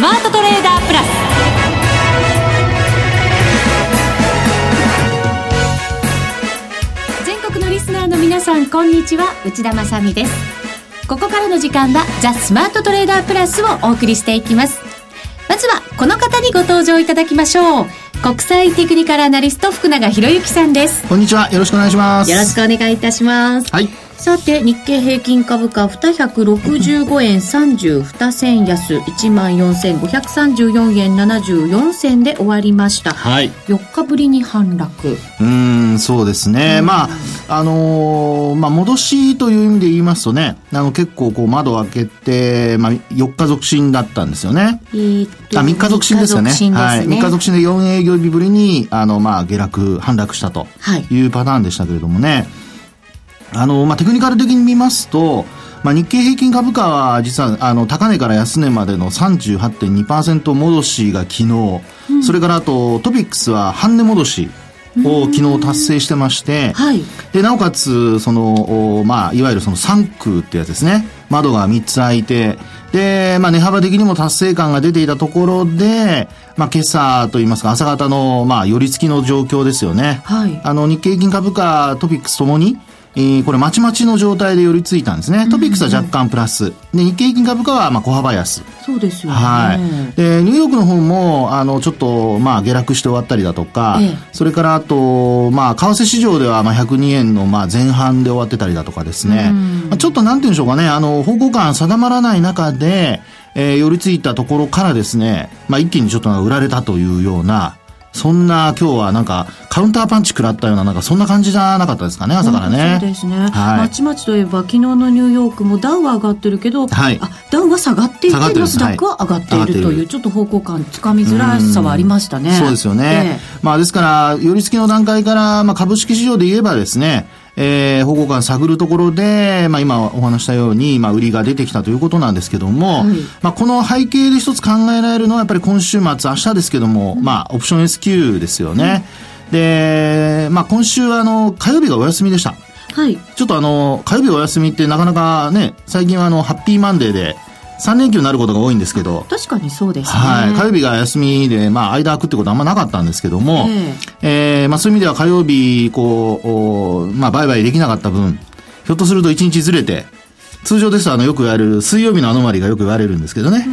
スマートトレーダープラス。全国のリスナーの皆さんこんにちは。内田まさです。ここからの時間はザ・スマートトレーダープラスをお送りしていきます。まずはこの方にご登場いただきましょう。国際テクニカルアナリスト福永博之さんです。こんにちは。よろしくお願いします。よろしくお願いいたします。はいさて、日経平均株価265円32銭安、14,534円74銭で終わりました。はい。4日ぶりに反落。うん、そうですね。まあ、あのー、まあ、戻しという意味で言いますとね、あの、結構こう窓を開けて、まあ、4日続伸だったんですよね。えー、あ、3日続伸ですよね。ねはい。3日続伸で4営業日ぶりに、あの、まあ、下落、反落したというパターンでしたけれどもね。はいあの、まあ、テクニカル的に見ますと、まあ、日経平均株価は実はあの高値から安値までの38.2%戻しが昨日、うん、それからあとトピックスは半値戻しを昨日達成してまして、はい、でなおかつその、まあ、いわゆるその3空ってやつですね。窓が3つ開いてで、まあ、値幅的にも達成感が出ていたところで、まあ、今朝といいますか朝方の、まあ、寄り付きの状況ですよね、はい、あの日経平均株価トピックスともにえー、これまちまちの状態で寄り付いたんですね。トピックスは若干プラス。で、日経平均株価はまあ小幅安。そうですよね。はい。で、ニューヨークの方も、あの、ちょっと、まあ下落して終わったりだとか、ええ、それからあと、まあ、為替市場ではまあ102円のまあ前半で終わってたりだとかですね。まあ、ちょっとなんていうんでしょうかね、あの、方向感定まらない中で、えー、寄り付いたところからですね、まあ一気にちょっと売られたというような、そんな今日はなんかカウンターパンチ食らったようななんかそんな感じじゃなかったですかね朝からね。そうですね。はい、まちまちといえば昨日のニューヨークもダウは上がってるけど、はい、あダウは下がっていてナスダックは上がっているという、ちょっと方向感つかみづらさはありましたね。そうですよね。えー、まあですから寄り付きの段階からまあ株式市場で言えばですね。えー、方向感探るところで、まあ、今お話したように、まあ、売りが出てきたということなんですけども、はい、まあ、この背景で一つ考えられるのは、やっぱり今週末、明日ですけども、うん、まあ、オプション S q ですよね。うん、で、まあ、今週、あの、火曜日がお休みでした。はい。ちょっとあの、火曜日お休みってなかなかね、最近はあの、ハッピーマンデーで、3連休になることが多いんですけど。確かにそうですね。はい。火曜日が休みで、まあ、間空くってことはあんまなかったんですけども、えー、えー、まあ、そういう意味では火曜日、こう、まあ、売買できなかった分、ひょっとすると1日ずれて、通常ですとあの、よく言われる、水曜日のアノマリがよく言われるんですけどね。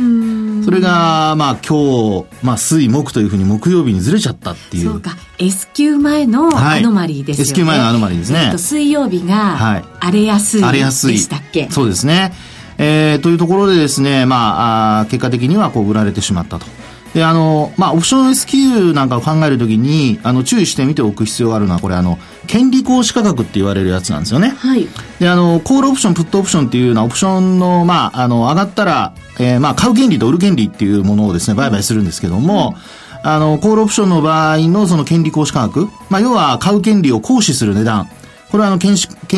それが、まあ、今日、まあ、水、木というふうに木曜日にずれちゃったっていう。そうか。S q 前のアノマリーですよね。はい、S q 前のアノマリーですね。水曜日が、荒れやすい。荒れやすい。でしたっけ？そうですね。えー、というところでですね、まあ、あ結果的にはこう売られてしまったと。で、あの、まあ、オプション S q なんかを考えるときに、あの、注意して見ておく必要があるのは、これ、あの、権利行使価格って言われるやつなんですよね。はい。で、あの、コールオプション、プットオプションっていうようなオプションの、まあ、あの、上がったら、えー、まあ、買う権利と売る権利っていうものをですね、売買するんですけども、うん、あの、コールオプションの場合のその権利行使価格、まあ、要は買う権利を行使する値段、これはあの、権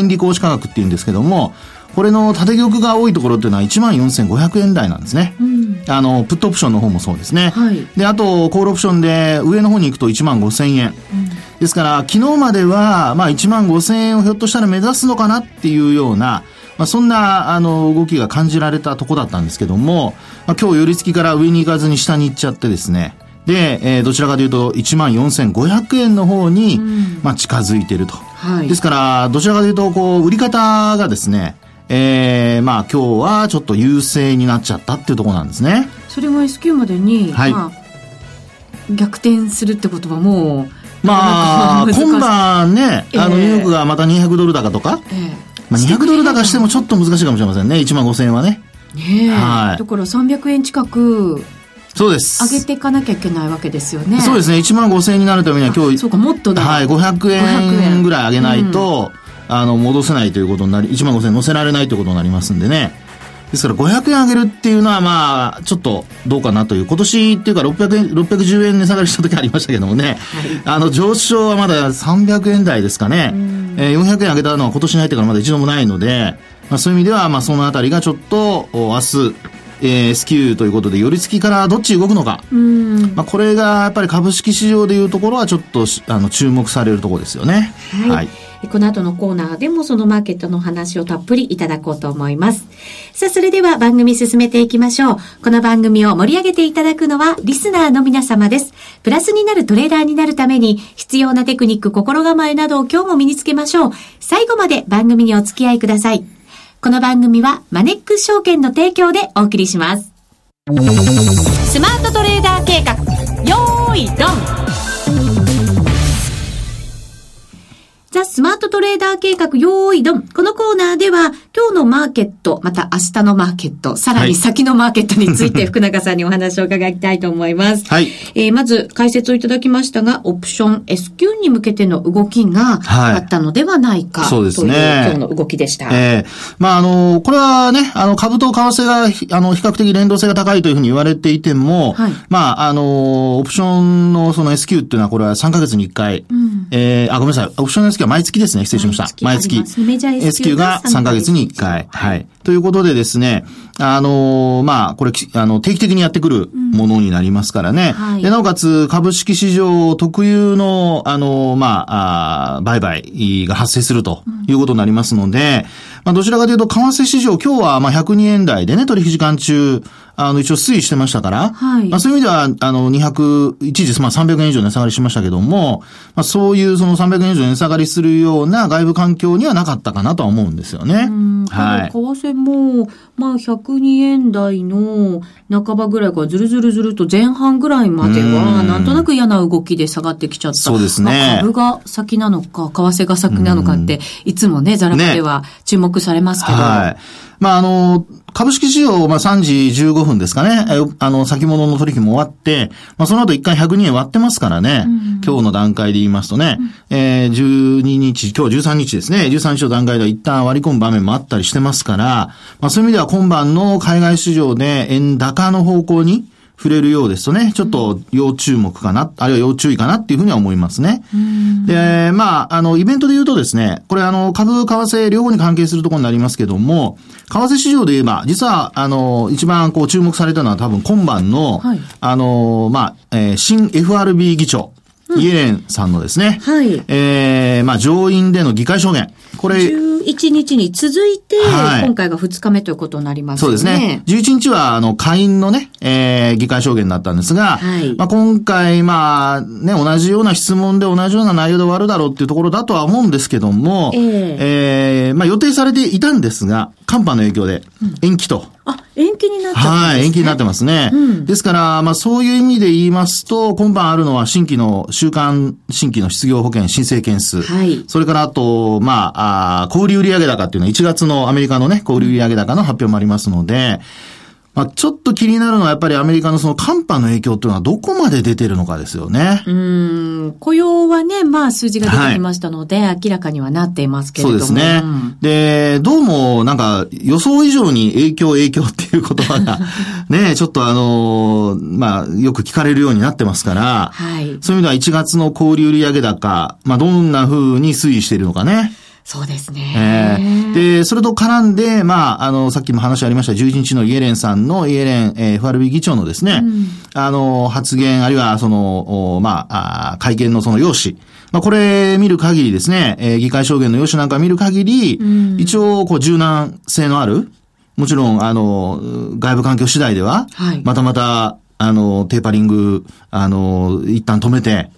利行使価格っていうんですけども、これの縦玉が多いところっていうのは1万4500円台なんですね。うん、あの、プットオプションの方もそうですね。はい、で、あと、コールオプションで上の方に行くと1万5000円。うん、ですから、昨日までは、まあ1万5000円をひょっとしたら目指すのかなっていうような、まあ、そんな、あの、動きが感じられたとこだったんですけども、まあ、今日寄り付きから上に行かずに下に行っちゃってですね、で、えー、どちらかというと1万4500円の方に、うん、まあ、近づいていると。はい、ですから、どちらかというと、こう、売り方がですね、えー、まあ今日はちょっと優勢になっちゃったっていうところなんですね。それも S q までに、はい、まあ、逆転するってことはもう、まあ、今晩ね、あの、ニューヨークがまた200ドル高とか、えー、まあ、200ドル高してもちょっと難しいかもしれませんね。1万5000円はね。ねはい。だから300円近く、そうです。上げていかなきゃいけないわけですよね。そうですね。1万5000円になるためには今日、そうか、もっとだ。はい、500円ぐらい上げないと、うんあの、戻せないということになり、1万5000円乗せられないということになりますんでね。ですから500円上げるっていうのはまあ、ちょっとどうかなという。今年っていうか600円、610円値下がりした時ありましたけどもね。はい、あの、上昇はまだ300円台ですかね。えー、400円上げたのは今年に入ってからまだ一度もないので、まあそういう意味ではまあそのあたりがちょっと明日、えー、S q ということで、寄り付きからどっち動くのか。まあ、これがやっぱり株式市場でいうところはちょっとあの注目されるところですよね。はい、はいこの後のコーナーでもそのマーケットの話をたっぷりいただこうと思います。さあ、それでは番組進めていきましょう。この番組を盛り上げていただくのはリスナーの皆様です。プラスになるトレーダーになるために必要なテクニック、心構えなどを今日も身につけましょう。最後まで番組にお付き合いください。この番組はマネックス証券の提供でお送りします。スマートトレーダー計画、よーい、ドンザ・スマートトレーダー計画用意ドン。このコーナーでは、今日のマーケット、また明日のマーケット、さらに先のマーケットについて、福永さんにお話を伺いたいと思います。はい。えー、まず解説をいただきましたが、オプション S q に向けての動きがあったのではないか、はい、そうですね。今日の動きでした。ええー、まあ、あの、これはね、あの、株と為替が、あの、比較的連動性が高いというふうに言われていても、はい、まあ、あの、オプションのその S q っていうのは、これは3ヶ月に1回、うん、えー、あ、ごめんなさい、オプションの S q は毎月ですね、失礼しました。毎月。毎月 S q が3ヶ月に1回。はい。ということでですね、あのー、まあ、これ、あの、定期的にやってくるものになりますからね。うんはい、で、なおかつ、株式市場特有の、あのー、まあ、あ売買が発生するということになりますので、うん、まあ、どちらかというと、為替市場、今日は、まあ、102円台でね、取引時間中、あの、一応推移してましたから、はい、まあそういう意味では、あの、200、一時、まあ300円以上値下がりしましたけども、まあそういうその300円以上値下がりするような外部環境にはなかったかなとは思うんですよね。はい。為替も、まあ102円台の半ばぐらいからずるずるずると前半ぐらいまでは、なんとなく嫌な動きで下がってきちゃった。そうですね。株が先なのか、為替が先なのかって、いつもね、ザラバでは注目されますけど。ね、はい。まあ、あの、株式市場、まあ、3時15分ですかね。あの、先物の取引も終わって、まあ、その後一回102円割ってますからね。うん、今日の段階で言いますとね、うん、えー、12日、今日13日ですね。13日の段階では一旦割り込む場面もあったりしてますから、まあ、そういう意味では今晩の海外市場で円高の方向に、触れるようですとね、ちょっと要注目かな、あるいは要注意かなっていうふうには思いますね。で、まあ、あの、イベントで言うとですね、これあの、株、為替両方に関係するところになりますけども、為替市場で言えば、実は、あの、一番こう注目されたのは多分今晩の、はい、あの、まあ、えー、新 FRB 議長、イエレンさんのですね、はい。えー、まあ、上院での議会証言。これ。11日に続いて、はい、今回が2日目ということになりますね。そうですね。11日は、あの、下院のね、えー、議会証言だったんですが、はい。まあ、今回、まあ、ね、同じような質問で同じような内容で終わるだろうっていうところだとは思うんですけども、えー、えー、まあ、予定されていたんですが、寒波の影響で延期と。あ、延期になっちゃった、ね、はい、延期になってますね。うん、ですから、まあそういう意味で言いますと、今晩あるのは新規の、週間新規の失業保険申請件数。はい。それからあと、まあ、あ小売売上高っていうのは1月のアメリカのね、小売売上高の発表もありますので、まあ、ちょっと気になるのはやっぱりアメリカのその寒波の影響っていうのはどこまで出てるのかですよね。うん。雇用はね、まあ数字が出てきましたので、はい、明らかにはなっていますけれども。そうですね。うん、で、どうもなんか予想以上に影響影響っていう言葉が ね、ちょっとあのまあよく聞かれるようになってますから、はい。そういう意味では1月の小売売上高、まあどんな風に推移しているのかね。そうですね。えー、で、それと絡んで、まあ、あの、さっきも話ありました、11日のイエレンさんの、イエレン、えー、FRB 議長のですね、うん、あの、発言、あるいは、その、まあ、会見のその用紙、まあ、これ見る限りですね、えー、議会証言の用紙なんか見る限り、うん、一応、こう、柔軟性のある、もちろん、あの、外部環境次第では、はい、またまた、あの、テーパリング、あの、一旦止めて、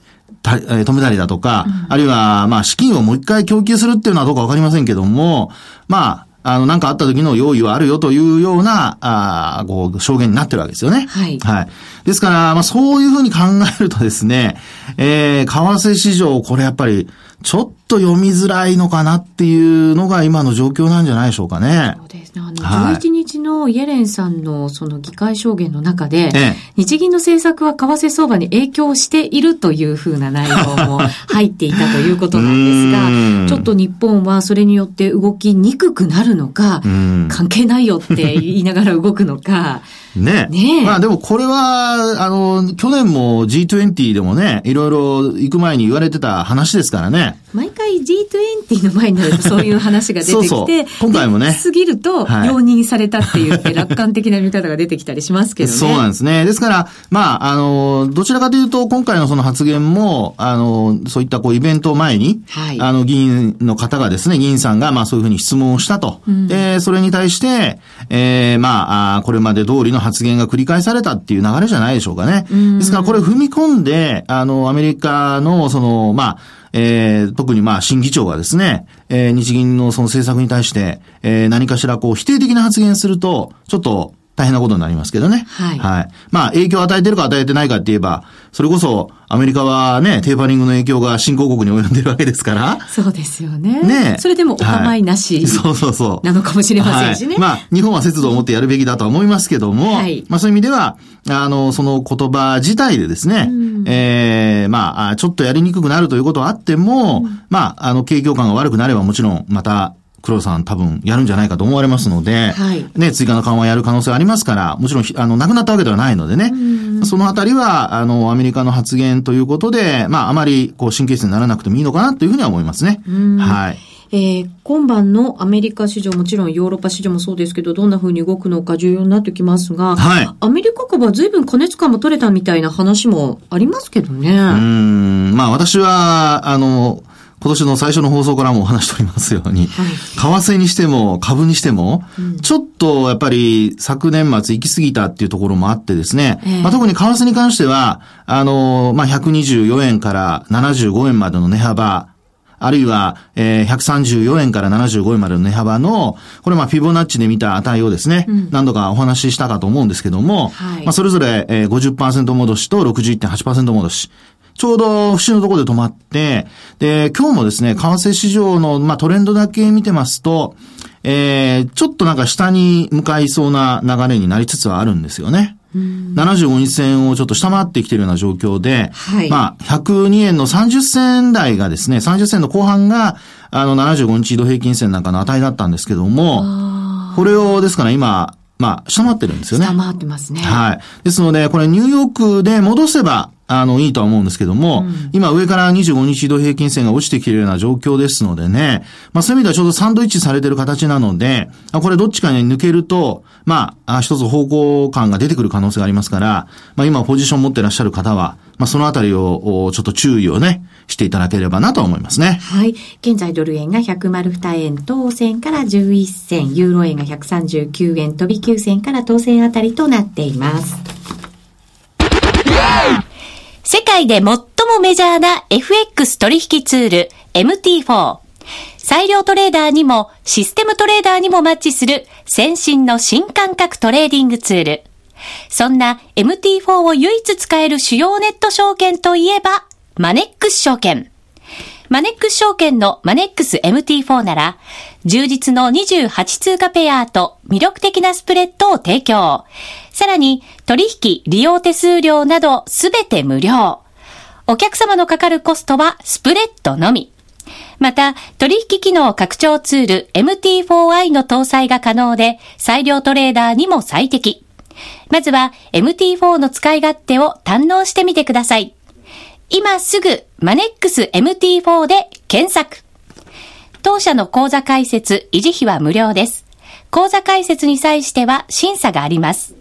た、え止めたりだとか、うん、あるいは、まあ、資金をもう一回供給するっていうのはどうかわかりませんけども、まあ、あの、なんかあった時の用意はあるよというような、あこう、証言になってるわけですよね。はい。はい。ですから、まあ、そういうふうに考えるとですね、えー、為替市場、これやっぱり、ちょっと読みづらいのかなっていうのが今の状況なんじゃないでしょうかね。そうですね。あの、11日のイエレンさんのその議会証言の中で、ええ、日銀の政策は為替相場に影響しているというふうな内容も 入っていたということなんですが、ちょっと日本はそれによって動きにくくなるのか、関係ないよって言いながら動くのか、ね。ねまあでもこれは、あの、去年も G20 でもね、いろいろ行く前に言われてた話ですからね。毎回 G20 の前になるとそういう話が出てきて、そうそう今回もね。過ぎると、容認されたって言って楽観的な見方が出てきたりしますけどね。そうなんですね。ですから、まあ、あの、どちらかというと、今回のその発言も、あの、そういったこうイベント前に、はい、あの、議員の方がですね、議員さんが、まあそういうふうに質問をしたと。うん、で、それに対して、えー、まあ、これまで通りの発言が繰り返されたっていう流れじゃないでしょうかね。ですから、これ踏み込んで、あの、アメリカの、その、まあ、えー、特にまあ、新議長がですね、えー、日銀のその政策に対して、えー、何かしらこう、否定的な発言すると、ちょっと、大変なことになりますけどね。はい。はい。まあ、影響を与えてるか与えてないかって言えば、それこそ、アメリカはね、テーパリングの影響が新興国に及んでるわけですから。そうですよね。ねそれでもお構いなし、はい、そうそうそう。なのかもしれませんしね。はい、まあ、日本は節度を持ってやるべきだとは思いますけども、はい、まあそういう意味では、あの、その言葉自体でですね、うん、ええー、まあ、ちょっとやりにくくなるということはあっても、うん、まあ、あの、景況感が悪くなればもちろん、また、黒田さん多分やるんじゃないかと思われますので、はい、ね、追加の緩和やる可能性ありますから、もちろん、あの、なくなったわけではないのでね、そのあたりは、あの、アメリカの発言ということで、まあ、あまり、こう、神経質にならなくてもいいのかなというふうには思いますね。はい。えー、今晩のアメリカ市場、もちろんヨーロッパ市場もそうですけど、どんな風に動くのか重要になってきますが、はい、アメリカ株は随分加熱感も取れたみたいな話もありますけどね。うん、まあ私は、あの、今年の最初の放送からもお話しておりますように、はい、為替にしても株にしても、うん、ちょっとやっぱり昨年末行き過ぎたっていうところもあってですね、えー、まあ、特に為替に関しては、あの、まあ、124円から75円までの値幅、あるいは、えー、134円から75円までの値幅の、これまあフィボナッチで見た値をですね、うん、何度かお話ししたかと思うんですけども、はい、まあそれぞれ、えー、50%戻しと61.8%戻し。ちょうど節のところで止まって、で、今日もですね、為替市場の、まあ、トレンドだけ見てますと、えー、ちょっとなんか下に向かいそうな流れになりつつはあるんですよね。75日線をちょっと下回ってきているような状況で、はい、まあ、102円の30銭台がですね、30銭の後半が、あの、75日移動平均線なんかの値だったんですけども、これをですから今、まあ、下回ってるんですよね。下回ってますね。はい。ですので、これニューヨークで戻せば、あの、いいとは思うんですけども、うん、今上から25日移動平均線が落ちてきているような状況ですのでね、まあそういう意味ではちょうどサンドイッチされてる形なので、これどっちかに抜けると、まあ、一つ方向感が出てくる可能性がありますから、まあ今ポジション持ってらっしゃる方は、まあそのあたりを、ちょっと注意をね、していただければなと思いますね。はい。現在ドル円が102円10銭から11銭、ユーロ円が139円飛び9銭から10銭あたりとなっています。世界で最もメジャーな FX 取引ツール MT4。裁量トレーダーにもシステムトレーダーにもマッチする先進の新感覚トレーディングツール。そんな MT4 を唯一使える主要ネット証券といえば、マネックス証券。マネックス証券のマネックス MT4 なら、充実の28通貨ペアと魅力的なスプレッドを提供。さらに、取引、利用手数料などすべて無料。お客様のかかるコストはスプレッドのみ。また、取引機能拡張ツール MT4i の搭載が可能で、裁量トレーダーにも最適。まずは MT4 の使い勝手を堪能してみてください。今すぐマネックス MT4 で検索。当社の口座開設、維持費は無料です。口座開設に際しては審査があります。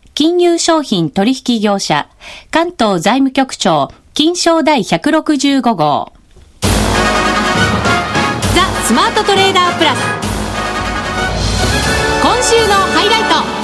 金融商品取引業者、関東財務局長、金賞第165号。ザ・スマートトレーダープラス。今週のハイライト。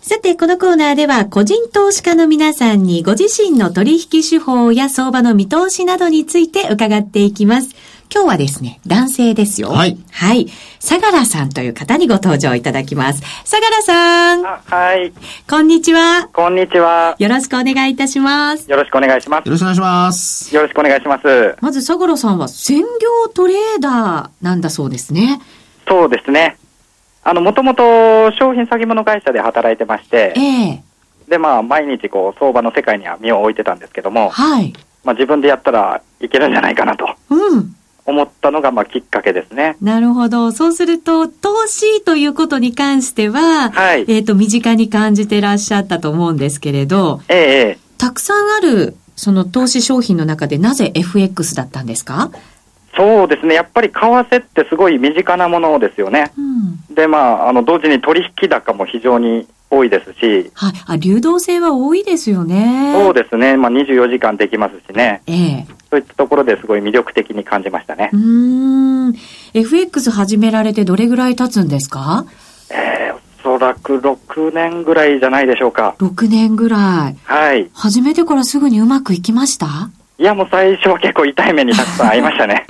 さて、このコーナーでは個人投資家の皆さんにご自身の取引手法や相場の見通しなどについて伺っていきます。今日はですね、男性ですよ。はい。はい。相良さんという方にご登場いただきます。相良さん。はい。こんにちは。こんにちは。よろしくお願いいたします。よろしくお願いします。よろしくお願いします。よろしくお願いします。まず、相良さんは専業トレーダーなんだそうですね。そうですね。あの、もともと商品先物会社で働いてましてえ、えで、まあ、毎日こう、相場の世界には身を置いてたんですけども、はい。まあ、自分でやったらいけるんじゃないかなとうん。思ったのが、まあ、きっかけですね。なるほど。そうすると、投資ということに関しては、はいえっ、と、身近に感じてらっしゃったと思うんですけれど、ええええ。たくさんある、その投資商品の中でなぜ FX だったんですか？そうですね。やっぱり為替ってすごい身近なものですよね。うん。で、まあ、あの、同時に取引高も非常に多いですし、はい。あ、流動性は多いですよね。そうですね。まあ、24時間できますしね。ええそういったところですごい魅力的に感じましたねう。ーん。FX 始められてどれぐらい経つんですか？えー、おそらく6年ぐらいじゃないでしょうか。?6 年ぐらい。はい。始めてからすぐにうまくいきました？いや、もう最初は結構痛い目にたくさんありましたね。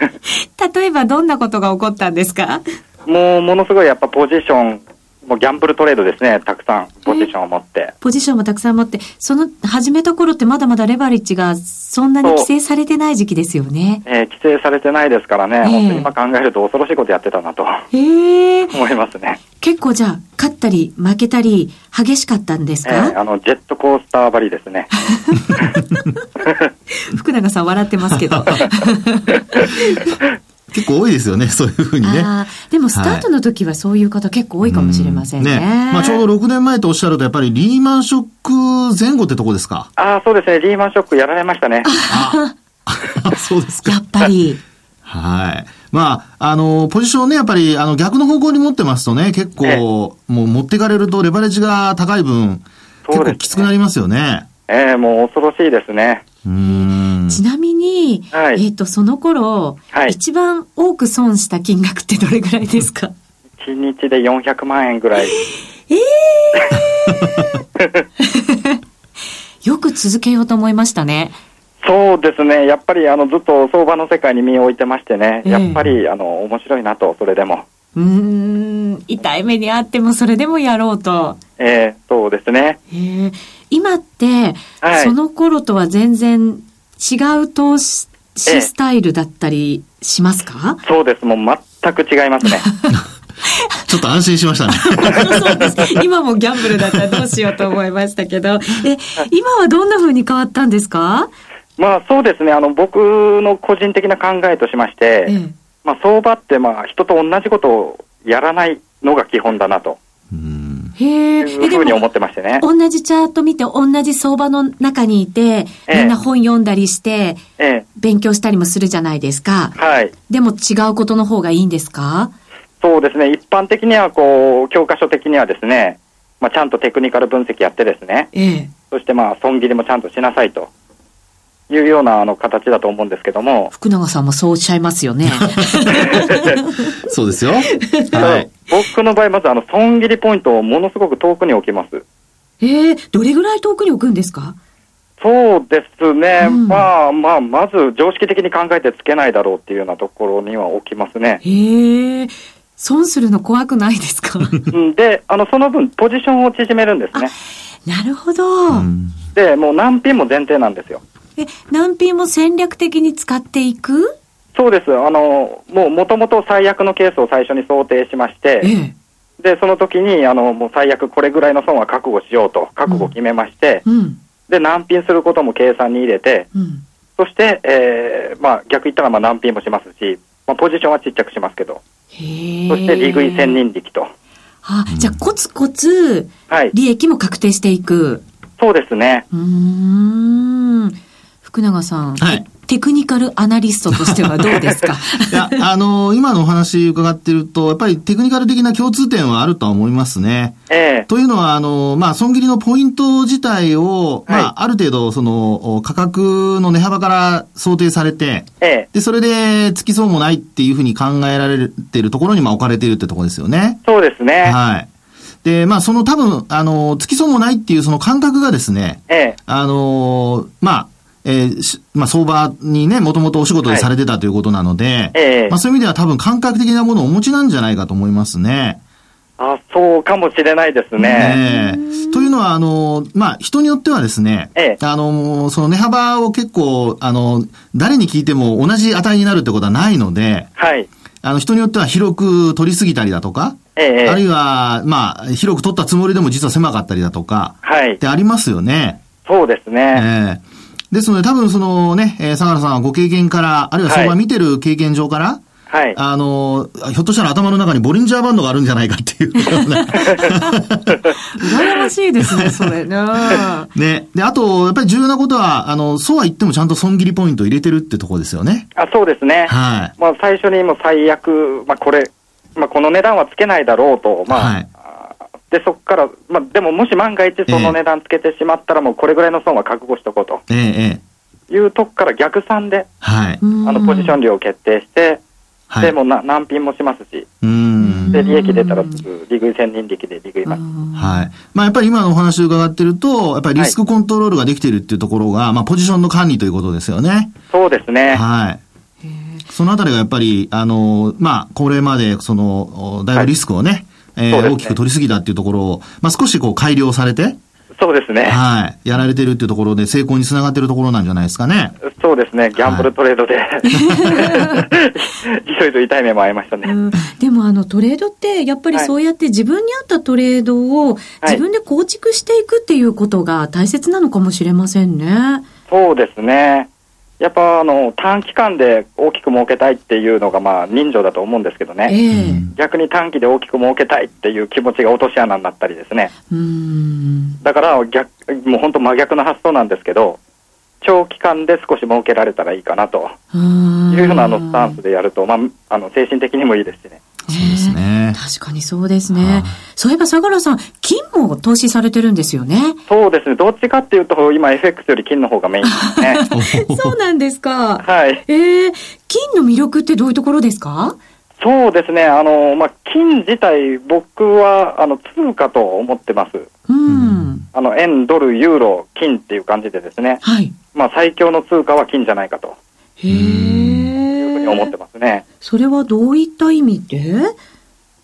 例えばどんなことが起こったんですか？もう、ものすごいやっぱポジション、もうギャンブルトレードですね。たくさんポジションを持って。ポジションもたくさん持って、その始めた頃ってまだまだレバレッジがそんなに規制されてない時期ですよね。えー規制されてないですからね、ええ本当に今考えると恐ろしいことやってたなとへえ。思いますね。結構じゃあ、勝ったり負けたり激しかったんですえーか、あの、ジェットコースターばりですね。福永さん笑ってますけど。結構多いですよね、そういうふうにね。でもスタートの時はそういう方結構多いかもしれませんね。まあちょうど6年前とおっしゃると、やっぱりリーマンショック前後ってとこですか？ああ、そうですね。リーマンショックやられましたね。あ、そうですかや。っぱり。はい。まあ、あの、ポジションね、やっぱり、あの、逆の方向に持ってますとね、結構、ええもう持ってかれるとレバレッジが高い分、ね構きつくなりますよね。えーもう恐ろしいですね。ちなみに、はいえっ、と、その頃、はい一番多く損した金額ってどれぐらいですか？1日で400万円ぐらい。よく続けようと思いましたね。そうですね。やっぱりあのずっと相場の世界に身を置いてましてね。ええやっぱりあの面白いなと、それでも。うーん、痛い目にあってもそれでもやろうと。えーそうですね。へー今って、はいその頃とは全然違う投資ええスタイルだったりしますか、そうです。もう全く違いますね。ちょっと安心しましたね。そうです。今もギャンブルだったらどうしようと思いましたけど。え、今はどんな風に変わったんですか？まあそうですね。あの僕の個人的な考えとしまして、ええ。まあ相場ってまあ人と同じことをやらないのが基本だなとうん。へえ。いうふうに思ってましてね。同じチャート見て同じ相場の中にいて、ええみんな本読んだりして、え勉強したりもするじゃないですかえ。はい。でも違うことの方がいいんですか？そうですね。一般的にはこう、教科書的にはですね、まあちゃんとテクニカル分析やってですね、ええ。そしてまあ損切りもちゃんとしなさいというようなあの形だと思うんですけども、福永さんもそうおっしゃいますよね。そうですよ。はい。僕の場合まずあの損切りポイントをものすごく遠くに置きます。ええどれぐらい遠くに置くんですか？そうですね。うんまあまあ、まず常識的に考えてつけないだろうっていうようなところには置きますね。へえ。損するの怖くないですか？うんで、あの、その分ポジションを縮めるんですね。なるほど。うんで、もう何品も前提なんですよ。え、難品も戦略的に使っていく？そうです。あの、もう元々最悪のケースを最初に想定しまして、ええ。で、その時に、あの、もう最悪これぐらいの損は覚悟しようと、覚悟を決めまして、うん。で、難品することも計算に入れて、うん。そして、えー、まあ逆言ったらまあ難品もしますし、まあポジションはちっちゃくしますけど。そして利食い千人力と。あ、じゃあコツコツはい。利益も確定していく。そうですね。うーん。福永さん。はいテクニカルアナリストとしてはどうですか？いや、あの今のお話伺ってると、やっぱりテクニカル的な共通点はあるとは思いますね。ええというのは、あの、まあ、損切りのポイント自体を、まはいあ、ある程度、その、価格の値幅から想定されて、ええで、それで、つきそうもないっていうふうに考えられているところに、まあ、置かれているってところですよね。そうですね。はい。で、まあ、その多分、あの、つきそうもないっていうその感覚がですね、ええあの、まあ、えーまあ、相場にね、もともとお仕事でされてたということなので、ええまあ、そういう意味では多分感覚的なものをお持ちなんじゃないかと思いますね。あ、そうかもしれないですね。ええというのは、あの、まあ、人によってはですね、ええあの、その値幅を結構、あの、誰に聞いても同じ値になるってことはないので、はい。あの、人によっては広く取りすぎたりだとか、ええあるいは、まあ、広く取ったつもりでも実は狭かったりだとか、はいっ。てありますよね。そうですね。ええですので、多分そのね、えー相良さんはご経験から、あるいは相場見てる経験上から、はい。あの、ひょっとしたら頭の中にボリンジャーバンドがあるんじゃないかっていう 羨ましいですね、それ ね。ね。で、あと、やっぱり重要なことは、あの、そうは言ってもちゃんと損切りポイントを入れてるってところですよね。あ、そうですね。はい。まあ、最初にもう最悪、まあ、これ、まあ、この値段はつけないだろうと、まあ、はいで、そこから、まあ、でももし万が一その値段つけてしまったら、もうこれぐらいの損は覚悟しとこうとええええいうとこから逆算で、はい。あの、ポジション量を決定して、はい。でもな何品もしますし、うーん。で、利益出たらすぐ、利食い千人力で利食います。はい。まあやっぱり今のお話を伺ってると、やっぱりリスクコントロールができてるっていうところが、まあポジションの管理ということですよね。そうですね。はい。そのあたりがやっぱり、あの、まあ、これまで、その、おだいぶリスクをね、えーね大きく取りすぎたっていうところを、まあ、少しこう改良されて、そうですね。はい、やられてるっていうところで成功につながってるところなんじゃないですかね。そうですね。ギャンブルトレードで、いろいろ痛い目もありましたね。うんでもあのトレードってやっぱりそうやって自分に合ったトレードを自分で構築していくっていうことが大切なのかもしれませんね。そうですね。やっぱあの短期間で大きく儲けたいっていうのがまあ人情だと思うんですけどね。ええ逆に短期で大きく儲けたいっていう気持ちが落とし穴になったりですね。うん。だから逆、もう本当真逆の発想なんですけど、長期間で少し儲けられたらいいかなといういうようなあのスタンスでやると、まあ、あの精神的にもいいですしね。そうですね。確かにそうですはねい。そういえば相良さん、金も投資されてるんですよね。そうですね。どっちかっていうと、今 FX より金の方がメインですね。そうなんですか。はい。ええ金の魅力ってどういうところですか？そうですね。あの、まあ、金自体、僕は、あの、通貨と思ってます。うん。あの、円、ドル、ユーロ、金っていう感じでですね。はい。まあ、最強の通貨は金じゃないかとへいうふうに思っえて。ますね。それはどういった意味で？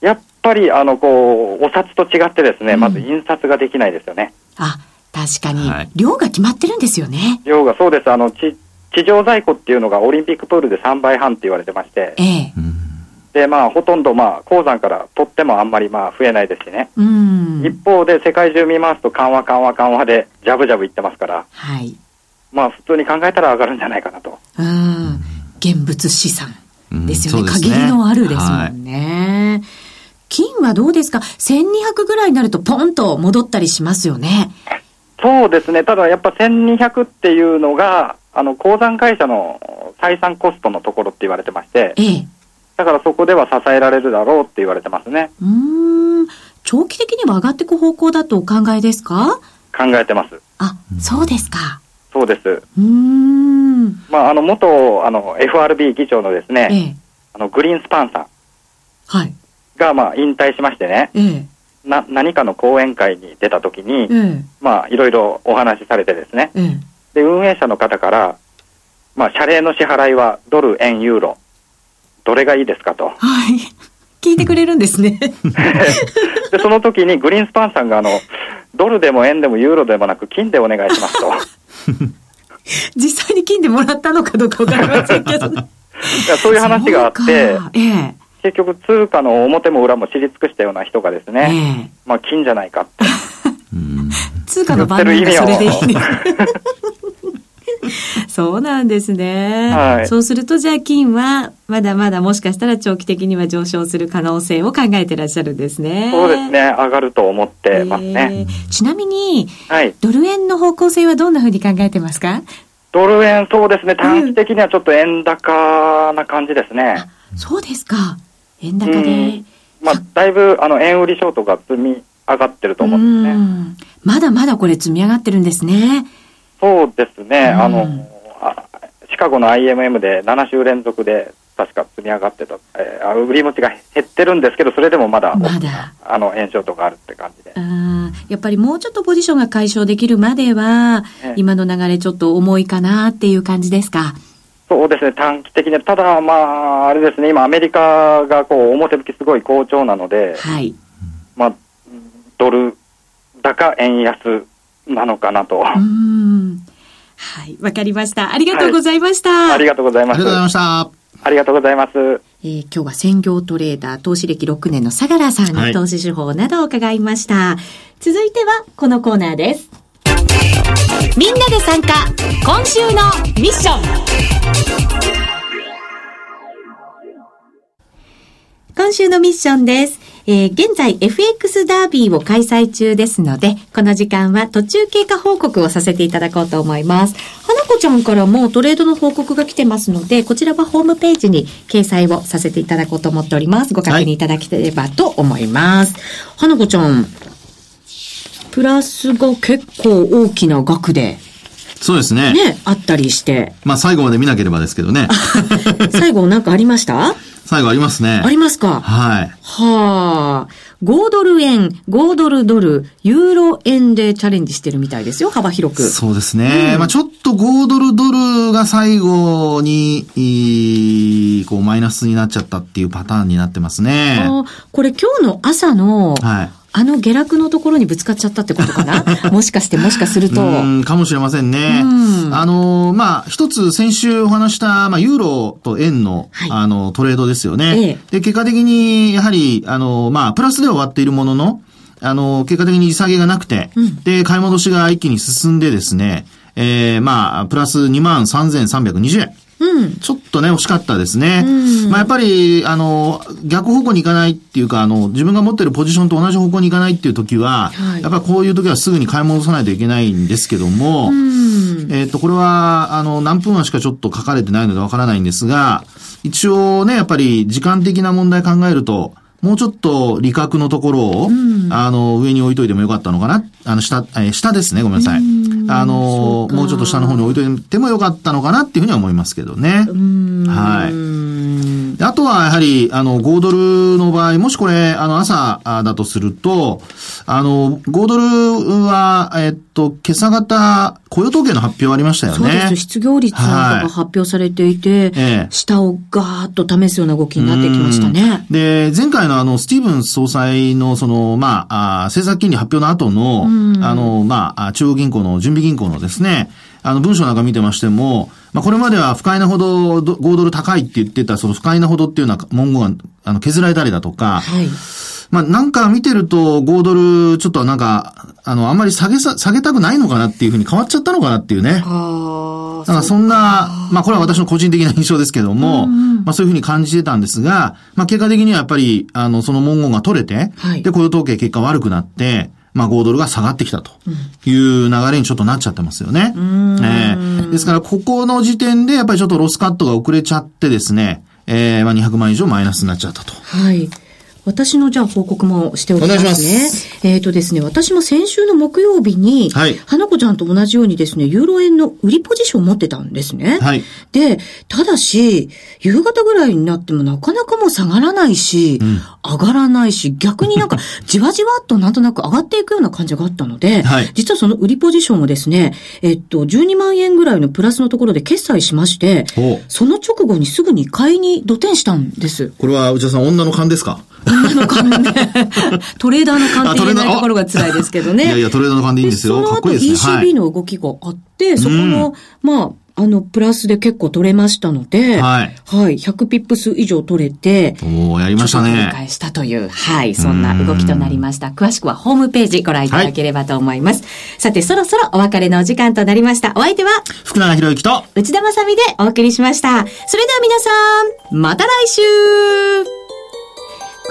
やっぱり、あの、こう、お札と違ってですね、うんまず印刷ができないですよね。あ、確かにはい。量が決まってるんですよね。量が、そうです。あの、地、地上在庫っていうのがオリンピックプールで3倍半って言われてまして、ええ。うんで、まあ、ほとんど、まあ、鉱山から取ってもあんまり、まあ、増えないですしね。うん。一方で、世界中見ますと、緩和、緩和、緩和で、ジャブジャブいってますから、はい。まあ、普通に考えたら上がるんじゃないかなと。うん。現物資産ですよね。うんね限りのあるですもんね。金はどうですか ?1200 ぐらいになるとポンと戻ったりしますよね。そうですね。ただ、やっぱ1200っていうのが、あの、鉱山会社の採算コストのところって言われてまして、ええ。だからそこでは支えられるだろうって言われてますね。うーん。長期的には上がっていく方向だとお考えですか？考えてます。あ、そうですか。そうです。うーん。まあ、あの、元、あの、FRB 議長のですね、ええ。あの、グリーンスパンさんはい。が、まあ、引退しましてね、ええ。な、何かの講演会に出た時に、ええ。まあ、いろいろお話しされてですね、ええ。で、運営者の方から、まあ、謝礼の支払いはドル、円、ユーロ、どれがいいですかと。はい。聞いてくれるんですね。で、その時にグリーンスパンさんが、あの、ドルでも円でもユーロでもなく金でお願いしますと。実際に金でもらったのかどうかわかりませんけどね。いやそういう話があってええ。結局通貨の表も裏も知り尽くしたような人がですえね、え。まあ金じゃないかって。う ん通貨の番人がそれでいいんです。そうなんですね。はいそうすると、じゃあ金は、まだまだもしかしたら長期的には上昇する可能性を考えてらっしゃるんですね。そうですね、上がると思ってますね。えーちなみに、はい。ドル円の方向性はどんなふうに考えてますか？ドル円、そうですね、短期的にはちょっと円高な感じですね。あそうですか。円高で。うんまあ、だいぶ、あの、円売りショートが積み上がってると思うんですね。うんまだまだこれ積み上がってるんですね。そうですね、うん。あの、あシカゴの IMM で7週連続で確か積み上がってた、えーあ売り持ちが減ってるんですけど、それでもまだまだ。あの、円ショートがあるって感じで。やっぱりもうちょっとポジションが解消できるまでは、今の流れちょっと重いかなっていう感じですか？そうですね、短期的に、ただ、まあ、あれですね、今、アメリカがこう表向きすごい好調なので、はい。まあ、ドル高円安なのかなと。うん。はい、わかりました。ありがとうございました、はい、ありがとうございます。ありがとうございました。ありがとうございます。えー、今日は専業トレーダー、投資歴6年の相良さんに投資手法などを伺いました。はい、続いては、このコーナーです。みんなで参加、今週のミッション。今週のミッションです。えー、現在 FX ダービーを開催中ですので、この時間は途中経過報告をさせていただこうと思います。花子ちゃんからもトレードの報告が来てますので、こちらはホームページに掲載をさせていただこうと思っております。ご確認いただければと思います。はい、花子ちゃん、プラスが結構大きな額で、そうですね。ね、あったりして。まあ最後まで見なければですけどね。最後なんかありました？最後ありますね。ありますか？はい。はあ。5ドル円、5ドルドル、ユーロ円でチャレンジしてるみたいですよ、幅広く。そうですね。うん、まあちょっと5ドルドルが最後に、こうマイナスになっちゃったっていうパターンになってますね。あこれ今日の朝の、はい。あの下落のところにぶつかっちゃったってことかな？もしかしてもしかすると。うん、かもしれませんね。あの、まあ、一つ先週お話した、まあ、ユーロと円の、はい、あの、トレードですよね。ええ、で、結果的に、やはり、あの、まあ、プラスで終わっているものの、あの、結果的に利下げがなくて、うん、で、買い戻しが一気に進んでですね、ええー、まあ、プラス23,320円。うん、ちょっとね、惜しかったですね。うん、まあ、やっぱり、あの、逆方向に行かないっていうか、あの、自分が持ってるポジションと同じ方向に行かないっていう時は、はい、やっぱりこういう時はすぐに買い戻さないといけないんですけども、うん、えっ、と、これは、あの、何分間しかちょっと書かれてないのでわからないんですが、一応ね、やっぱり時間的な問題考えると、もうちょっと利確のところを、うん、あの、上に置いといてもよかったのかな。あの、下、えー、下ですね。ごめんなさい。あの、もうちょっと下の方に置いといてもよかったのかなっていうふうには思いますけどね。はい。あとはやはり、あの、5ドルの場合、もしこれ、あの、朝だとすると、あの、5ドルは、えっと、今朝方、雇用統計の発表ありましたよね。そうです。失業率なんかが発表されていて、はい、下をガーッと試すような動きになってきましたね。で、前回のあの、スティーブン総裁のその、まあ、あ政策金利発表の後の、あの、まあ、中央銀行の準備銀行のですね、あの、文章なんか見てましても、まあ、これまでは不快なほど5ドル高いって言ってた、その不快なほどっていうような文言が、あの、削られたりだとか、はい。まあ、なんか見てると、5ドル、ちょっとなんか、あの、あんまり下げさ、下げたくないのかなっていうふうに変わっちゃったのかなっていうね。あなんかそんな、まあこれは私の個人的な印象ですけども、まあそういうふうに感じてたんですが、まあ結果的にはやっぱり、あの、その文言が取れて、はい、で、雇用統計結果悪くなって、まあ5ドルが下がってきたという流れにちょっとなっちゃってますよね。えー、ですから、ここの時点でやっぱりちょっとロスカットが遅れちゃってですね、えー、まあ200万以上マイナスになっちゃったと。はい。私のじゃあ報告もしておきますね。すえっ、ー、とですね、私も先週の木曜日に、はい、花子ちゃんと同じようにですね、ユーロ円の売りポジションを持ってたんですね。はい。で、ただし、夕方ぐらいになってもなかなかもう下がらないし、うん、上がらないし、逆になんか じわじわっとなんとなく上がっていくような感じがあったので、はい、実はその売りポジションをですね、えっと、12万円ぐらいのプラスのところで決済しまして、その直後にすぐに買いに土転したんです。これは内田さん、女の勘ですか？女の勘で、トレーダーの勘って言えないところが辛いですけどね。いやいや、トレーダーの勘でいいんですよ。かっこいいですね。ECB の動きがあって、そこの、まあ、あの、プラスで結構取れましたので、はい。はい。100ピップス以上取れて、おやりましたね。返したという、はい。そんな動きとなりました。詳しくはホームページご覧いただければと思います。はい、さて、そろそろお別れのお時間となりました。お相手は、福永博之と、内田まさみでお送りしました。それでは皆さん、また来週